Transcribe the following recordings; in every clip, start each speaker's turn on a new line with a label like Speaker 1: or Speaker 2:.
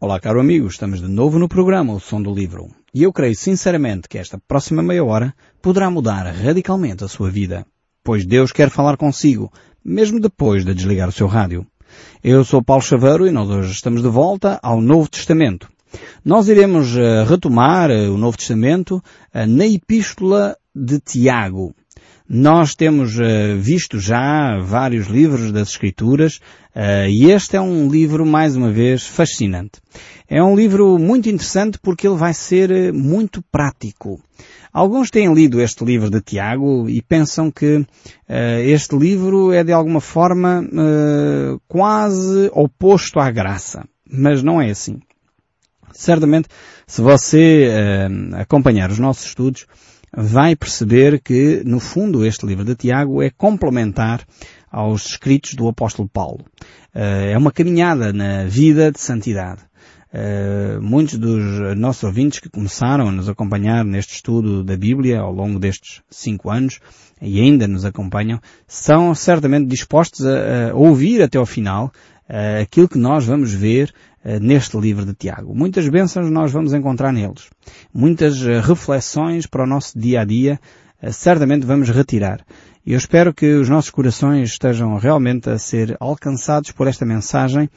Speaker 1: Olá, caro amigo, estamos de novo no programa O Som do Livro. E eu creio sinceramente que esta próxima meia hora poderá mudar radicalmente a sua vida. Pois Deus quer falar consigo, mesmo depois de desligar o seu rádio. Eu sou Paulo Chaveiro e nós hoje estamos de volta ao Novo Testamento. Nós iremos uh, retomar uh, o Novo Testamento uh, na Epístola de Tiago. Nós temos visto já vários livros das Escrituras e este é um livro, mais uma vez, fascinante. É um livro muito interessante porque ele vai ser muito prático. Alguns têm lido este livro de Tiago e pensam que uh, este livro é de alguma forma uh, quase oposto à graça. Mas não é assim. Certamente, se você uh, acompanhar os nossos estudos, vai perceber que, no fundo, este livro de Tiago é complementar aos escritos do apóstolo Paulo. É uma caminhada na vida de santidade. Uh, muitos dos nossos ouvintes que começaram a nos acompanhar neste estudo da Bíblia ao longo destes cinco anos e ainda nos acompanham, são certamente dispostos a, a ouvir até ao final uh, aquilo que nós vamos ver neste livro de Tiago. Muitas bênçãos nós vamos encontrar neles. Muitas reflexões para o nosso dia a dia certamente vamos retirar. E eu espero que os nossos corações estejam realmente a ser alcançados por esta mensagem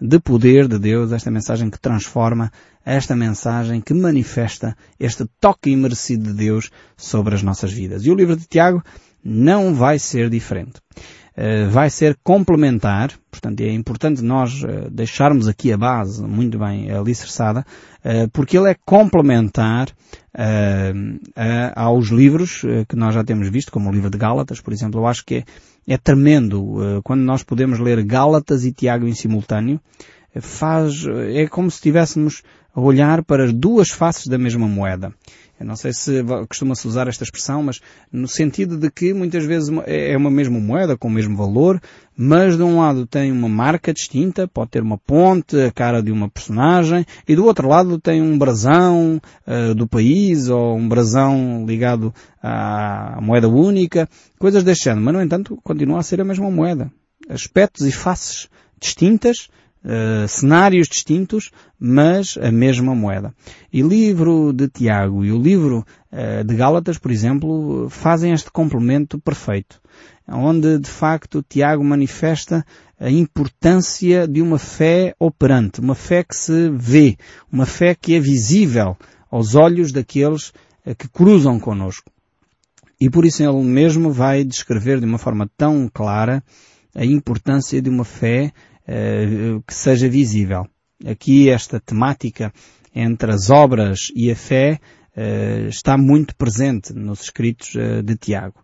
Speaker 1: de poder de Deus, esta mensagem que transforma, esta mensagem que manifesta este toque imerecido de Deus sobre as nossas vidas. E o livro de Tiago não vai ser diferente. Uh, vai ser complementar, portanto é importante nós uh, deixarmos aqui a base muito bem alicerçada, uh, porque ele é complementar aos livros que nós já temos visto, como o livro de Gálatas, por exemplo. Eu acho que é, é tremendo quando nós podemos ler Gálatas e Tiago em simultâneo. Faz, é como se estivéssemos a olhar para as duas faces da mesma moeda. Eu não sei se costuma-se usar esta expressão, mas no sentido de que muitas vezes é, é uma mesma moeda, com o mesmo valor, mas de um lado tem uma marca distinta, pode ter uma ponte, a cara de uma personagem, e do outro lado tem um brasão uh, do país, ou um brasão ligado à moeda única, coisas deste género. Mas, no entanto, continua a ser a mesma moeda. Aspectos e faces distintas, Uh, cenários distintos, mas a mesma moeda. E o livro de Tiago e o livro uh, de Gálatas, por exemplo, fazem este complemento perfeito, onde de facto Tiago manifesta a importância de uma fé operante, uma fé que se vê, uma fé que é visível aos olhos daqueles uh, que cruzam conosco. E por isso ele mesmo vai descrever de uma forma tão clara a importância de uma fé eh, que seja visível. Aqui esta temática entre as obras e a fé uh, está muito presente nos escritos uh, de Tiago.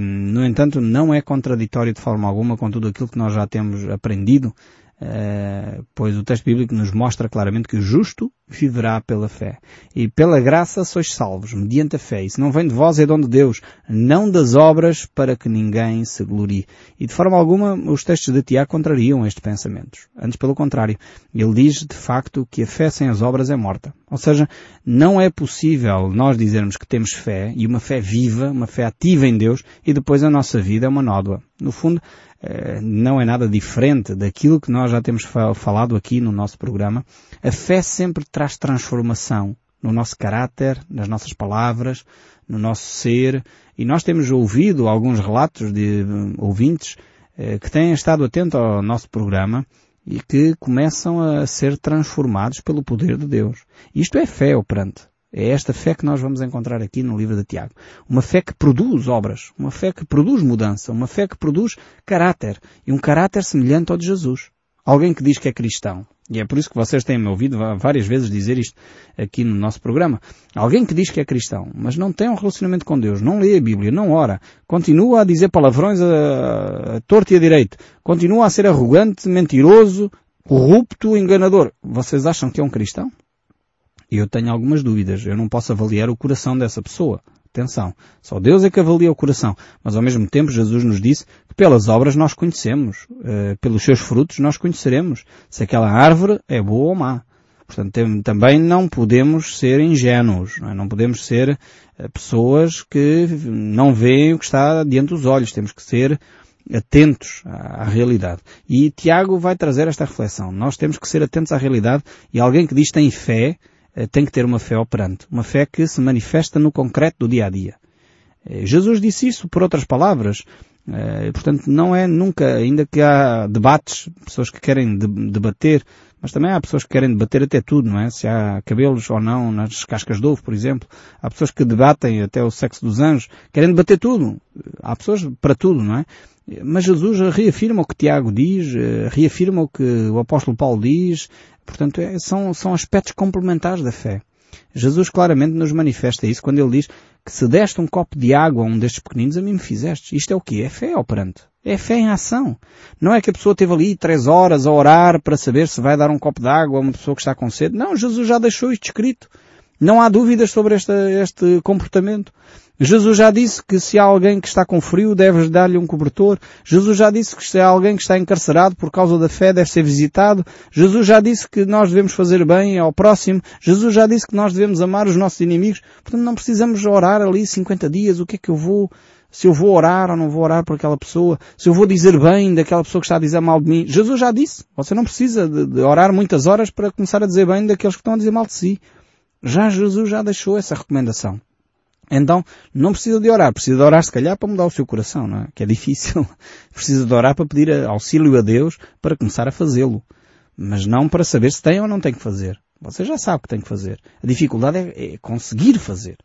Speaker 1: no entanto, não é contraditório de forma alguma com tudo aquilo que nós já temos aprendido pois o texto bíblico nos mostra claramente que o justo viverá pela fé. E pela graça sois salvos, mediante a fé. Isso não vem de vós, é dom de Deus, não das obras para que ninguém se glorie. E de forma alguma os textos de Tiago contrariam estes pensamentos. Antes pelo contrário. Ele diz de facto que a fé sem as obras é morta. Ou seja, não é possível nós dizermos que temos fé e uma fé viva, uma fé ativa em Deus e depois a nossa vida é uma nódoa. No fundo, eh, não é nada diferente daquilo que nós já temos falado aqui no nosso programa. A fé sempre traz transformação no nosso caráter, nas nossas palavras, no nosso ser. E nós temos ouvido alguns relatos de hum, ouvintes eh, que têm estado atentos ao nosso programa e que começam a ser transformados pelo poder de Deus. Isto é fé operante. É esta fé que nós vamos encontrar aqui no livro de Tiago. Uma fé que produz obras, uma fé que produz mudança, uma fé que produz caráter e um caráter semelhante ao de Jesus. Alguém que diz que é cristão. E é por isso que vocês têm me ouvido várias vezes dizer isto aqui no nosso programa. Alguém que diz que é cristão, mas não tem um relacionamento com Deus, não lê a Bíblia, não ora, continua a dizer palavrões a, a torto e a direito, continua a ser arrogante, mentiroso, corrupto, enganador. Vocês acham que é um cristão? Eu tenho algumas dúvidas. Eu não posso avaliar o coração dessa pessoa. Atenção. Só Deus é que avalia o coração. Mas ao mesmo tempo Jesus nos disse que pelas obras nós conhecemos. Uh, pelos seus frutos nós conheceremos. Se aquela árvore é boa ou má. Portanto, também não podemos ser ingênuos. Não, é? não podemos ser uh, pessoas que não veem o que está diante dos olhos. Temos que ser atentos à, realidade. E Tiago vai trazer esta reflexão. Nós temos que ser atentos à realidade e alguém que diz tem fé, eh, tem que ter uma fé operante. Uma fé que se manifesta no concreto do dia a dia. Eh, Jesus disse isso por outras palavras. Eh, portanto, não é nunca, ainda que há debates, pessoas que querem debater, mas também há pessoas que querem debater até tudo, não é? Se há cabelos ou não nas cascas de ovo, por exemplo. Há pessoas que debatem até o sexo dos anjos, querem debater tudo. Há pessoas para tudo, não é? Mas Jesus reafirma o que Tiago diz, eh, reafirma o que o apóstolo Paulo diz, portanto, é, são, são aspectos complementares da fé. Jesus claramente nos manifesta isso quando ele diz que se deste um copo de água a um destes pequeninos, a mim me fizeste. Isto é o quê? É fé operante. É fé em ação. Não é que a pessoa teve ali três horas a orar para saber se vai dar um copo de água a uma pessoa que está com sede. Não, Jesus já deixou isto escrito. Não há dúvidas sobre este, este comportamento. Jesus já disse que se há alguém que está com frio, deves dar-lhe um cobertor. Jesus já disse que se há alguém que está encarcerado por causa da fé, deve ser visitado. Jesus já disse que nós devemos fazer bem ao próximo. Jesus já disse que nós devemos amar os nossos inimigos. Portanto, não precisamos orar ali 50 dias. O que é que eu vou, se eu vou orar ou não vou orar por aquela pessoa, se eu vou dizer bem daquela pessoa que está a dizer mal de mim. Jesus já disse. Você não precisa de, de orar muitas horas para começar a dizer bem daqueles que estão a dizer mal de si. Já Jesus já deixou essa recomendação. Então, não precisa de orar. Precisa de orar, se calhar, para mudar o seu coração, não é? Que é difícil. precisa de orar para pedir auxílio a Deus para começar a fazê-lo. Mas não para saber se tem ou não tem que fazer. Você já sabe que tem que fazer. A dificuldade é, é conseguir fazer.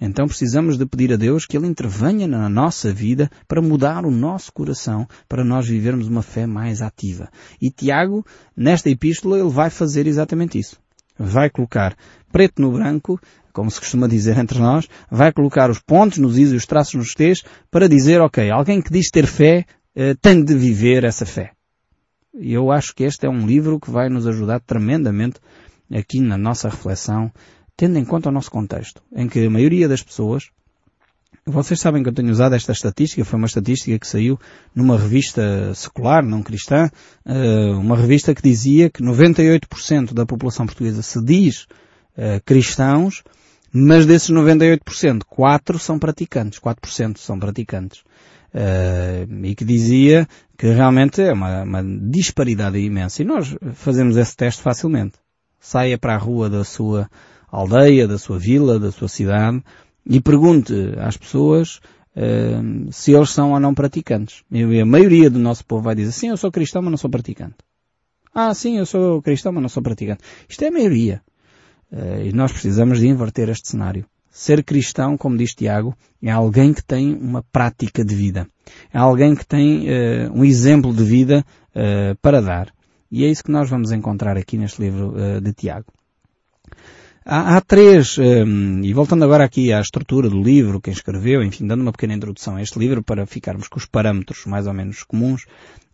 Speaker 1: Então precisamos de pedir a Deus que Ele intervenha na nossa vida para mudar o nosso coração, para nós vivermos uma fé mais ativa. E Tiago, nesta epístola, ele vai fazer exatamente isso. Vai colocar preto no branco como se costuma dizer entre nós, vai colocar os pontos nos is e os traços nos t's para dizer, ok, alguém que diz ter fé eh, tem de viver essa fé. E eu acho que este é um livro que vai nos ajudar tremendamente aqui na nossa reflexão, tendo em conta o nosso contexto, em que a maioria das pessoas, vocês sabem que eu tenho usado esta estatística, foi uma estatística que saiu numa revista secular, não cristã, eh, uma revista que dizia que 98% da população portuguesa se diz eh, cristãos, mas desses 98%, 4 são praticantes, 4% são praticantes. Uh, e que dizia que realmente é uma, uma, disparidade imensa. E nós fazemos esse teste facilmente. Saia para a rua da sua aldeia, da sua vila, da sua cidade e pergunte às pessoas uh, se eles são ou não praticantes. E a maioria do nosso povo vai dizer, sim, eu sou cristão, mas não sou praticante. Ah, sim, eu sou cristão, mas não sou praticante. Isto é a maioria. Uh, e nós precisamos de inverter este cenário. Ser cristão, como diz Tiago, é alguém que tem uma prática de vida. É alguém que tem uh, um exemplo de vida uh, para dar. E é isso que nós vamos encontrar aqui neste livro de Tiago. Há, há três, um, e voltando agora aqui à estrutura do livro, quem escreveu, enfim, dando uma pequena introdução a este livro para ficarmos com os parâmetros mais ou menos comuns,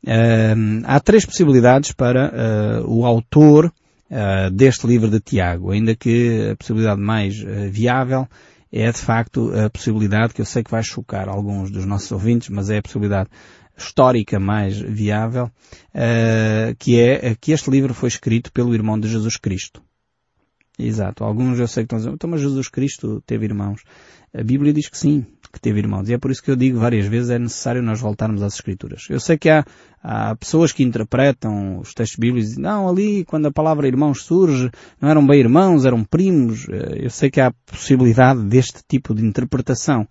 Speaker 1: um, há três possibilidades para o autor uh, deste livro de Tiago, ainda que a possibilidade mais uh, viável é de facto a possibilidade que eu sei que vai chocar alguns dos nossos ouvintes, mas é a possibilidade histórica mais viável, uh, que é que este livro foi escrito pelo irmão de Jesus Cristo. Exato. Alguns eu sei que estão dizendo, então mas Jesus Cristo teve irmãos. A Bíblia diz que sim, que teve irmãos. E é por isso que eu digo várias vezes é necessário nós voltarmos às Escrituras. Eu sei que há, há pessoas que interpretam os textos bíblicos e dizem, não, ali quando a palavra irmãos surge, não eram bem irmãos, eram primos. Eh, eu sei que há possibilidade deste tipo de interpretação.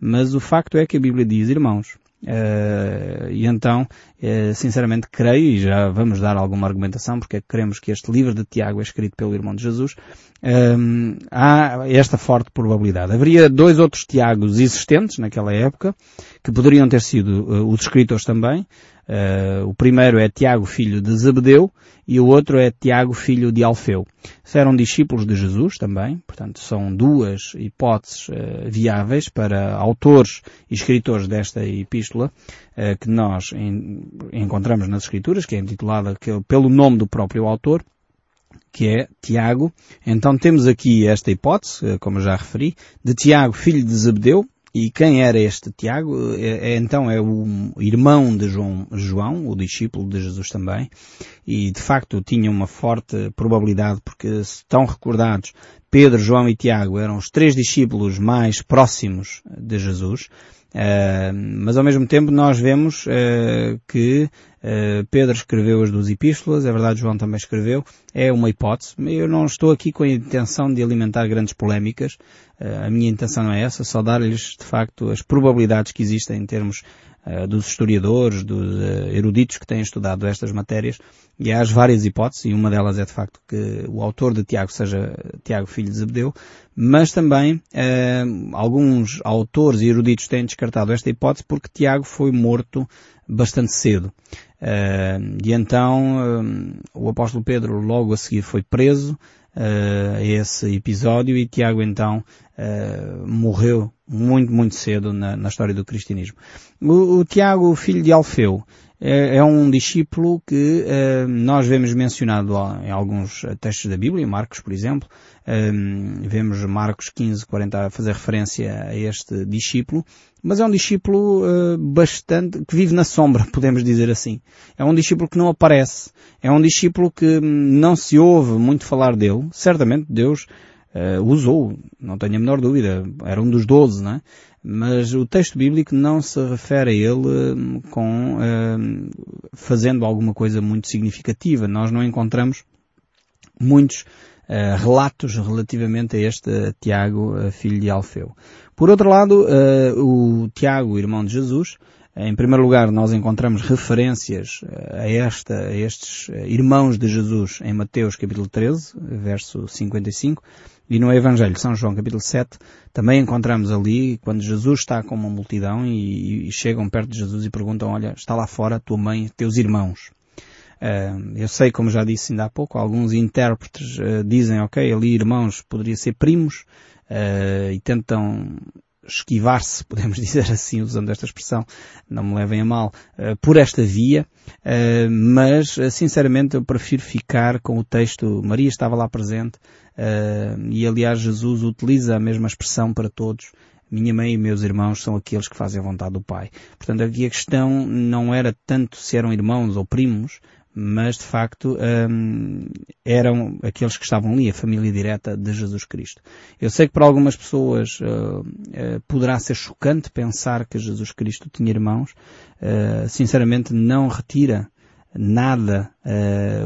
Speaker 1: Mas o facto é que a Bíblia diz irmãos. Uh, e então, uh, sinceramente creio, e já vamos dar alguma argumentação, porque é queremos que este livro de Tiago é escrito pelo irmão de Jesus, uh, há esta forte probabilidade. Haveria dois outros Tiagos existentes naquela época, que poderiam ter sido os escritores também, Uh, o primeiro é Tiago, filho de Zebedeu, e o outro é Tiago, filho de Alfeu. Eram discípulos de Jesus também, portanto são duas hipóteses uh, viáveis para autores e escritores desta epístola uh, que nós en encontramos nas Escrituras, que é intitulada pelo nome do próprio autor, que é Tiago. Então temos aqui esta hipótese, como já referi, de Tiago, filho de Zebedeu, e quem era este Tiago? É, é, então é o irmão de João, João, o discípulo de Jesus também, e de facto tinha uma forte probabilidade, porque se estão recordados, Pedro, João e Tiago eram os três discípulos mais próximos de Jesus, Uh, mas ao mesmo tempo nós vemos uh, que Pedro escreveu as duas epístolas, é verdade João também escreveu, é uma hipótese. Eu não estou aqui com a intenção de alimentar grandes polémicas, a minha intenção não é essa, só dar-lhes de facto as probabilidades que existem em termos dos historiadores, dos eruditos que têm estudado estas matérias, e há as várias hipóteses, e uma delas é de facto que o autor de Tiago seja Tiago, filho de Zebedeu, mas também eh, alguns autores e eruditos têm descartado esta hipótese porque Tiago foi morto bastante cedo. Eh, e então eh, o apóstolo Pedro logo a seguir foi preso a esse episódio e Tiago então morreu muito, muito cedo na, na história do cristianismo. O, o Tiago, filho de Alfeu, é, é um discípulo que uh, nós vemos mencionado em alguns textos da Bíblia, Marcos, por exemplo. Um, vemos Marcos 15, 40 a fazer referência a este discípulo, mas é um discípulo uh, bastante, que vive na sombra, podemos dizer assim. É um discípulo que não aparece. É um discípulo que não se ouve muito falar dele. Certamente Deus uh, usou, não tenho a menor dúvida. Era um dos doze, não é? Mas o texto bíblico não se refere a ele hum, com uh, fazendo alguma coisa muito significativa. Nós não encontramos muitos uh, relatos relativamente a este Tiago, uh, filho de Alfeu. Por outro lado, o Tiago, irmão de Jesus, em primeiro lugar, nós encontramos referências a, esta, a estes irmãos de Jesus em Mateus capítulo 13, verso 55, e no Evangelho de São João, capítulo 7, também encontramos ali, quando Jesus está com uma multidão e, e chegam perto de Jesus e perguntam, olha, está lá fora tua mãe, teus irmãos. Uh, eu sei, como já disse ainda há pouco, alguns intérpretes uh, dizem, ok, ali irmãos poderia ser primos, uh, e tentam esquivar-se, podemos dizer assim, usando esta expressão, não me levem a mal, por esta via, mas sinceramente eu prefiro ficar com o texto, Maria estava lá presente, e aliás Jesus utiliza a mesma expressão para todos. Minha mãe e meus irmãos são aqueles que fazem a vontade do Pai. Portanto, aqui a questão não era tanto se eram irmãos ou primos, mas de facto um, eram aqueles que estavam ali, a família direta de Jesus Cristo. Eu sei que para algumas pessoas uh, uh, poderá ser chocante pensar que Jesus Cristo tinha irmãos. Uh, sinceramente, não retira nada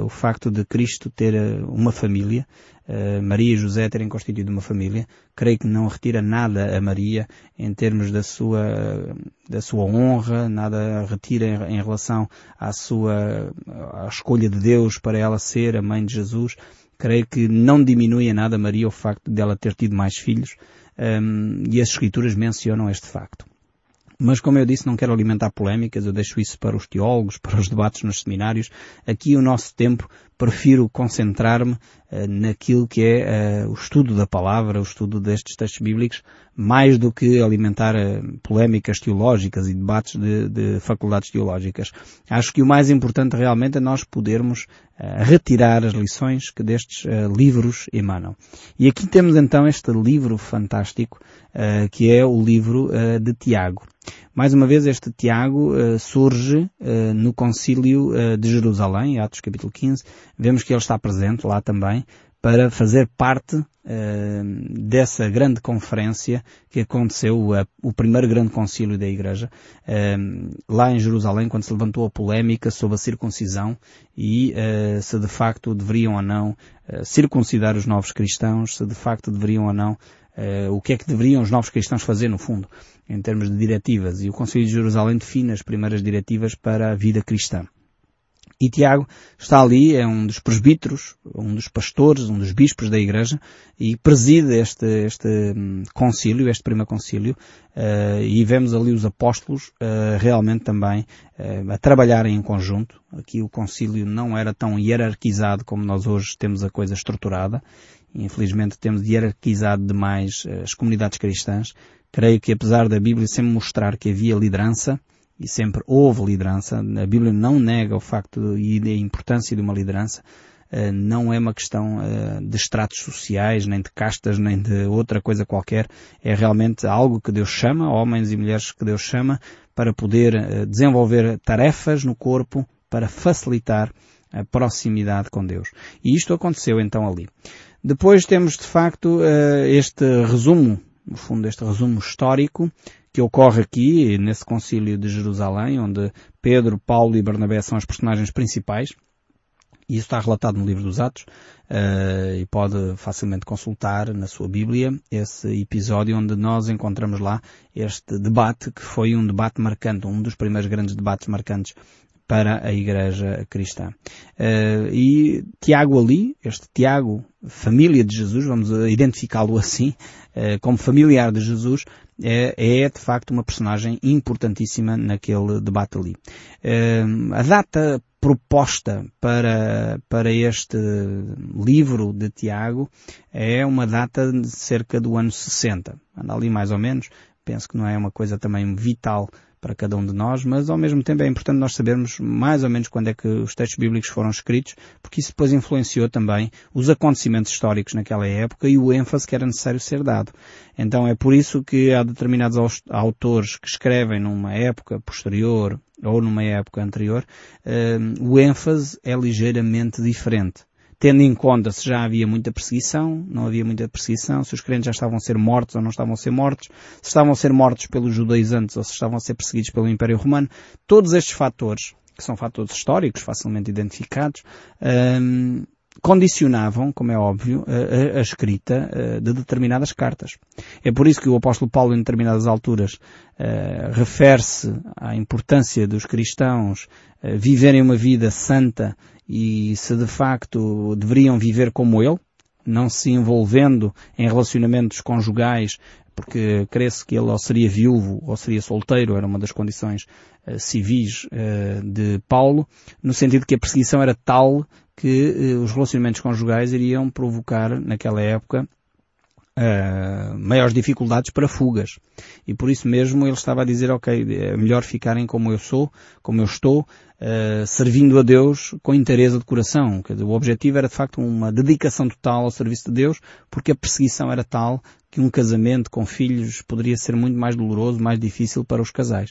Speaker 1: o facto de Cristo ter uma família. Eh, Maria e José terem constituído uma família, creio que não retira nada a Maria em termos da sua, da sua honra, nada retira em, em relação à sua, à escolha de Deus para ela ser a mãe de Jesus. Creio que não diminui a nada a Maria o facto de ela ter tido mais filhos, um, ehm, e as escrituras mencionam este facto. Mas como eu disse, não quero alimentar polémicas, eu deixo isso para os teólogos, para os debates nos seminários. Aqui o nosso tempo prefiro concentrar-me uh, naquilo que é uh, o estudo da palavra, o estudo destes textos bíblicos, mais do que alimentar uh, polémicas teológicas e debates de, de, faculdades teológicas. Acho que o mais importante realmente é nós podermos retirar as lições que destes livros emanam. E aqui temos então este livro fantástico, que é o livro de Tiago. Mais uma vez este Tiago uh, surge uh, no concílio uh, de Jerusalém, Atos capítulo 15. Vemos que ele está presente lá também para fazer parte dessa grande conferência que aconteceu, o primeiro grande concílio da Igreja, lá em Jerusalém, quando se levantou a polémica sobre a circuncisão e se de facto deveriam ou não circuncidar os novos cristãos, se de facto deveriam ou não o que é que deveriam os novos cristãos fazer no fundo em termos de diretivas, e o Conselho de Jerusalém define as primeiras diretivas para a vida cristã. E Tiago está ali, é um dos presbíteros, um dos pastores, um dos bispos da igreja e preside este, este hum, concílio, este primeiro concílio, uh, e vemos ali os apóstolos uh, realmente também uh, a trabalharem em conjunto. Aqui o concílio não era tão hierarquizado como nós hoje temos a coisa estruturada. Infelizmente temos hierarquizado demais as comunidades cristãs. Creio que apesar da Bíblia sempre mostrar que havia liderança, e sempre houve liderança, a Bíblia não nega o facto e a importância de uma liderança, eh, não é uma questão eh, de estratos sociais, nem de castas, nem de outra coisa qualquer. É realmente algo que Deus chama, homens e mulheres que Deus chama, para poder eh, desenvolver tarefas no corpo, para facilitar a proximidade com Deus. E isto aconteceu então ali. Depois temos de facto este resumo, no fundo este resumo histórico que ocorre aqui, nesse concílio de Jerusalém, onde Pedro, Paulo e Bernabé são os personagens principais. Isso está relatado no livro dos Atos uh, e pode facilmente consultar na sua Bíblia esse episódio onde nós encontramos lá este debate que foi um debate marcante, um dos primeiros grandes debates marcantes para a Igreja Cristã. Uh, e Tiago ali, este Tiago, família de Jesus, vamos identificá-lo assim, uh, como familiar de Jesus, é, é, de facto uma personagem importantíssima naquele debate ali. Uh, a data proposta para, para este livro de Tiago é uma data de cerca do ano 60. Anda ali mais ou menos. Penso que não é uma coisa também vital para cada um de nós, mas ao mesmo tempo é importante nós sabermos mais ou menos quando é que os textos bíblicos foram escritos, porque isso depois influenciou também os acontecimentos históricos naquela época e o ênfase que era necessário ser dado. Então é por isso que há determinados autores que escrevem numa época posterior ou numa época anterior, uh, o ênfase é ligeiramente diferente tendo em conta se já havia muita perseguição, não havia muita perseguição, se os crentes já estavam a ser mortos ou não estavam a ser mortos, se estavam a ser mortos pelos judaizantes ou se estavam a ser perseguidos pelo Império Romano, todos estes fatores, que são fatores históricos, facilmente identificados, hum, condicionavam, como é óbvio, a, a, escrita uh, de determinadas cartas. É por isso que o apóstolo Paulo, em determinadas alturas, uh, refere-se à importância dos cristãos uh, viverem uma vida santa e se de facto deveriam viver como ele, não se envolvendo em relacionamentos conjugais, porque cresce que ele ou seria viúvo ou seria solteiro, era uma das condições uh, civis uh, de Paulo, no sentido que a perseguição era tal que uh, os relacionamentos conjugais iriam provocar, naquela época, uh, maiores dificuldades para fugas. E por isso mesmo ele estava a dizer, ok, é melhor ficarem como eu sou, como eu estou, uh, servindo a Deus com interesse de coração. Dizer, o objetivo era de facto uma dedicação total ao serviço de Deus, porque a perseguição era tal que um casamento com filhos poderia ser muito mais doloroso, mais difícil para os casais.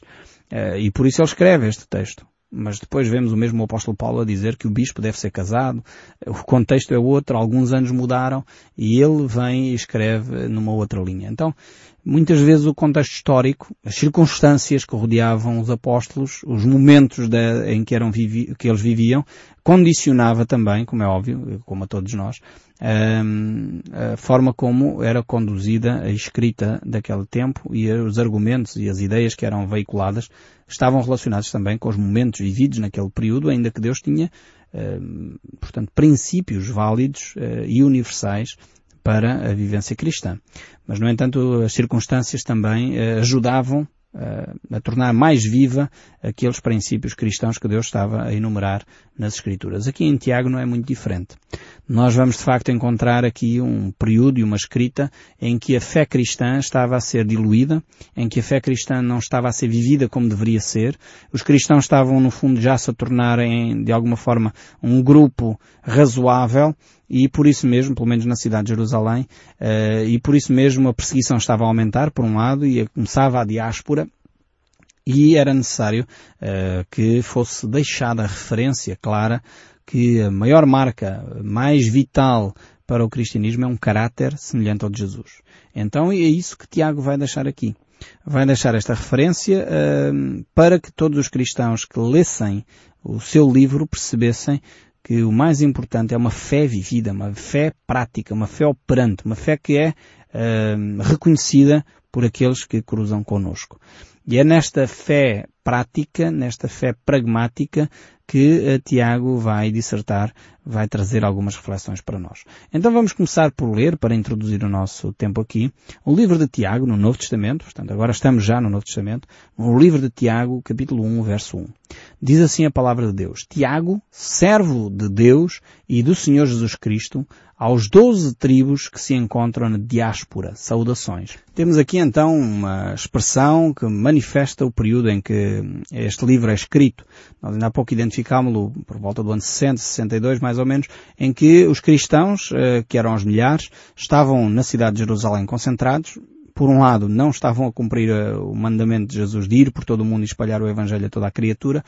Speaker 1: Uh, e por isso ele escreve este texto. Mas depois vemos o mesmo apóstolo Paulo a dizer que o bispo deve ser casado, o contexto é outro, alguns anos mudaram e ele vem e escreve numa outra linha. Então, muitas vezes o contexto histórico, as circunstâncias que rodeavam os apóstolos, os momentos de, em que, eram que eles viviam, condicionava também, como é óbvio, como a todos nós, a forma como era conduzida a escrita daquele tempo e os argumentos e as ideias que eram veiculadas estavam relacionados também com os momentos vividos naquele período, ainda que Deus tinha, portanto, princípios válidos eh, e universais para a vivência cristã. Mas, no entanto, as circunstâncias também eh, ajudavam a tornar mais viva aqueles princípios cristãos que Deus estava a enumerar nas Escrituras. Aqui em Tiago não é muito diferente. Nós vamos de facto encontrar aqui um período e uma escrita em que a fé cristã estava a ser diluída, em que a fé cristã não estava a ser vivida como deveria ser. Os cristãos estavam no fundo já se tornarem de alguma forma um grupo razoável e por isso mesmo, pelo menos na cidade de Jerusalém, uh, e por isso mesmo a perseguição estava a aumentar, por um lado, e começava a diáspora, e era necessário uh, que fosse deixada a referência clara que a maior marca, mais vital para o cristianismo é um caráter semelhante ao de Jesus. Então é isso que Tiago vai deixar aqui. Vai deixar esta referência uh, para que todos os cristãos que lessem o seu livro percebessem que o mais importante é uma fé vivida, uma fé prática, uma fé operante, uma fé que é uh, reconhecida por aqueles que cruzam conosco. E é nesta fé prática, nesta fé pragmática, que Tiago vai dissertar, vai trazer algumas reflexões para nós. Então vamos começar por ler, para introduzir o nosso tempo aqui, o livro de Tiago, no Novo Testamento, portanto agora estamos já no Novo Testamento, o livro de Tiago, capítulo 1, verso 1. Diz assim a palavra de Deus, Tiago, servo de Deus e do Senhor Jesus Cristo, aos doze tribos que se encontram na diáspora. Saudações. Temos aqui então uma expressão que manifesta o período em que este livro é escrito. Nós ainda há pouco identificámos-lo por volta do ano 60, 62 mais ou menos, em que os cristãos, eh, que eram os milhares, estavam na cidade de Jerusalém concentrados, por um lado, não estavam a cumprir eh, o mandamento de Jesus de ir por todo o mundo e espalhar o Evangelho a toda a criatura,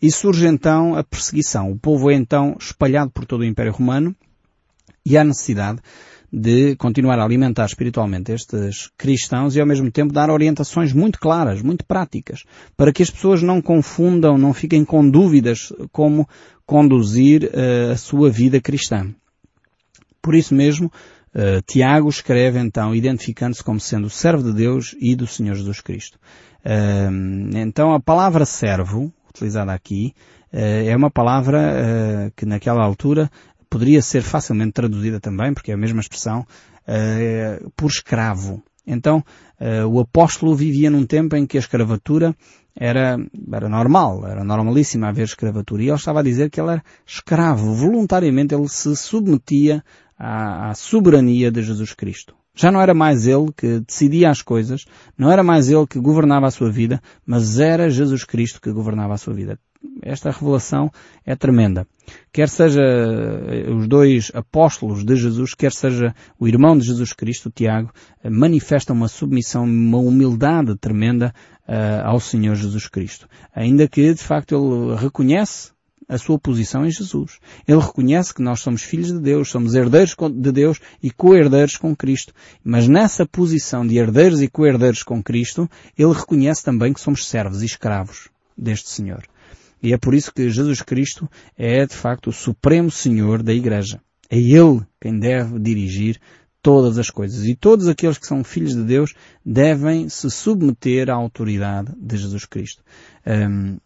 Speaker 1: E surge então a perseguição. O povo é então espalhado por todo o Império Romano e há necessidade de continuar a alimentar espiritualmente estes cristãos e ao mesmo tempo dar orientações muito claras, muito práticas, para que as pessoas não confundam, não fiquem com dúvidas como conduzir uh, a sua vida cristã. Por isso mesmo, uh, Tiago escreve então identificando-se como sendo servo de Deus e do Senhor Jesus Cristo. Uh, então a palavra servo, utilizada aqui, é uma palavra que naquela altura poderia ser facilmente traduzida também, porque é a mesma expressão, uh, por escravo. Então, uh, o apóstolo vivia num tempo em que a escravatura era, era normal, era normalíssima haver escravatura. E ele estava a dizer que ele era escravo. Voluntariamente ele se submetia à, à soberania de Jesus Cristo. Já não era mais ele que decidia as coisas, não era mais ele que governava a sua vida, mas era Jesus Cristo que governava a sua vida esta revelação é tremenda. Quer seja eh, os dois apóstolos de Jesus, quer seja o irmão de Jesus Cristo, Tiago, eh, manifestam uma submissão, uma humildade tremenda uh, ao Senhor Jesus Cristo. Ainda que, de facto, ele reconhece a sua posição em Jesus. Ele reconhece que nós somos filhos de Deus, somos herdeiros de Deus e co-herdeiros com Cristo. Mas nessa posição de herdeiros e co-herdeiros com Cristo, ele reconhece também que somos servos e escravos deste Senhor. E é por isso que Jesus Cristo é, de facto, o Supremo Senhor da Igreja. É Ele quem deve dirigir todas as coisas. E todos aqueles que são filhos de Deus devem se submeter à autoridade de Jesus Cristo. Um,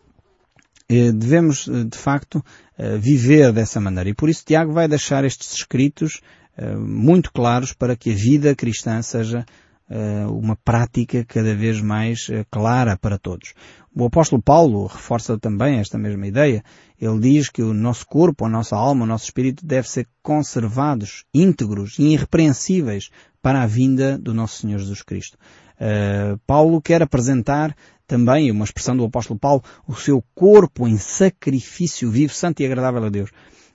Speaker 1: devemos, de facto, eh, viver dessa maneira. E por isso Tiago vai deixar estes escritos eh, muito claros para que a vida cristã seja eh, uma prática cada vez mais clara para todos. O apóstolo Paulo reforça também esta mesma ideia. Ele diz que o nosso corpo, a nossa alma, o nosso espírito deve ser conservados, íntegros e irrepreensíveis para a vinda do nosso Senhor Jesus Cristo. Uh, Paulo quer apresentar também, uma expressão do apóstolo Paulo, o seu corpo em sacrifício vivo, santo e agradável a Deus.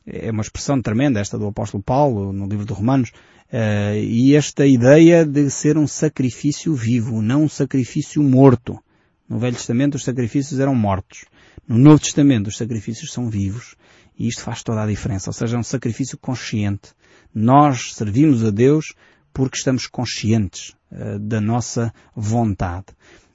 Speaker 1: É uma expressão tremenda esta do apóstolo Paulo no livro de Romanos. Uh, e esta ideia de ser um sacrifício vivo, não um sacrifício morto. No Velho Testamento os sacrifícios eram mortos. No Novo Testamento os sacrifícios são vivos. E isto faz toda a diferença. Ou seja, é um sacrifício consciente. Nós servimos a Deus porque estamos conscientes uh, da nossa vontade.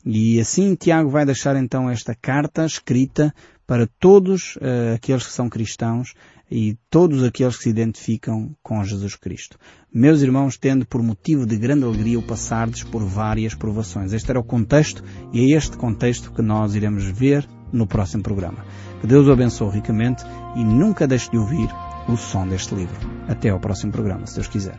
Speaker 1: E assim Tiago vai deixar então esta carta escrita para todos uh, aqueles que são cristãos e todos aqueles que se identificam com Jesus Cristo. Meus irmãos, tendo por motivo de grande alegria o passardes por várias provações. Este era o contexto e é este contexto que nós iremos ver no próximo programa. Que Deus o abençoe ricamente e nunca deixe de ouvir o som deste livro. Até ao próximo programa, se Deus quiser.